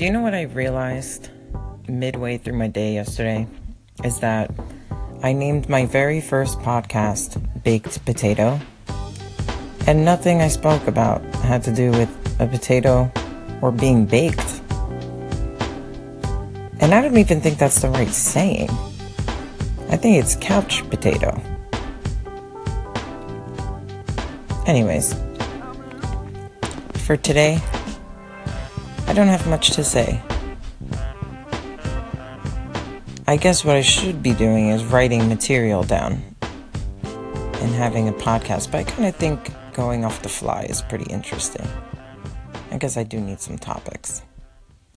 Do you know what I realized midway through my day yesterday? Is that I named my very first podcast Baked Potato, and nothing I spoke about had to do with a potato or being baked. And I don't even think that's the right saying. I think it's couch potato. Anyways, for today, I don't have much to say. I guess what I should be doing is writing material down and having a podcast, but I kind of think going off the fly is pretty interesting. I guess I do need some topics.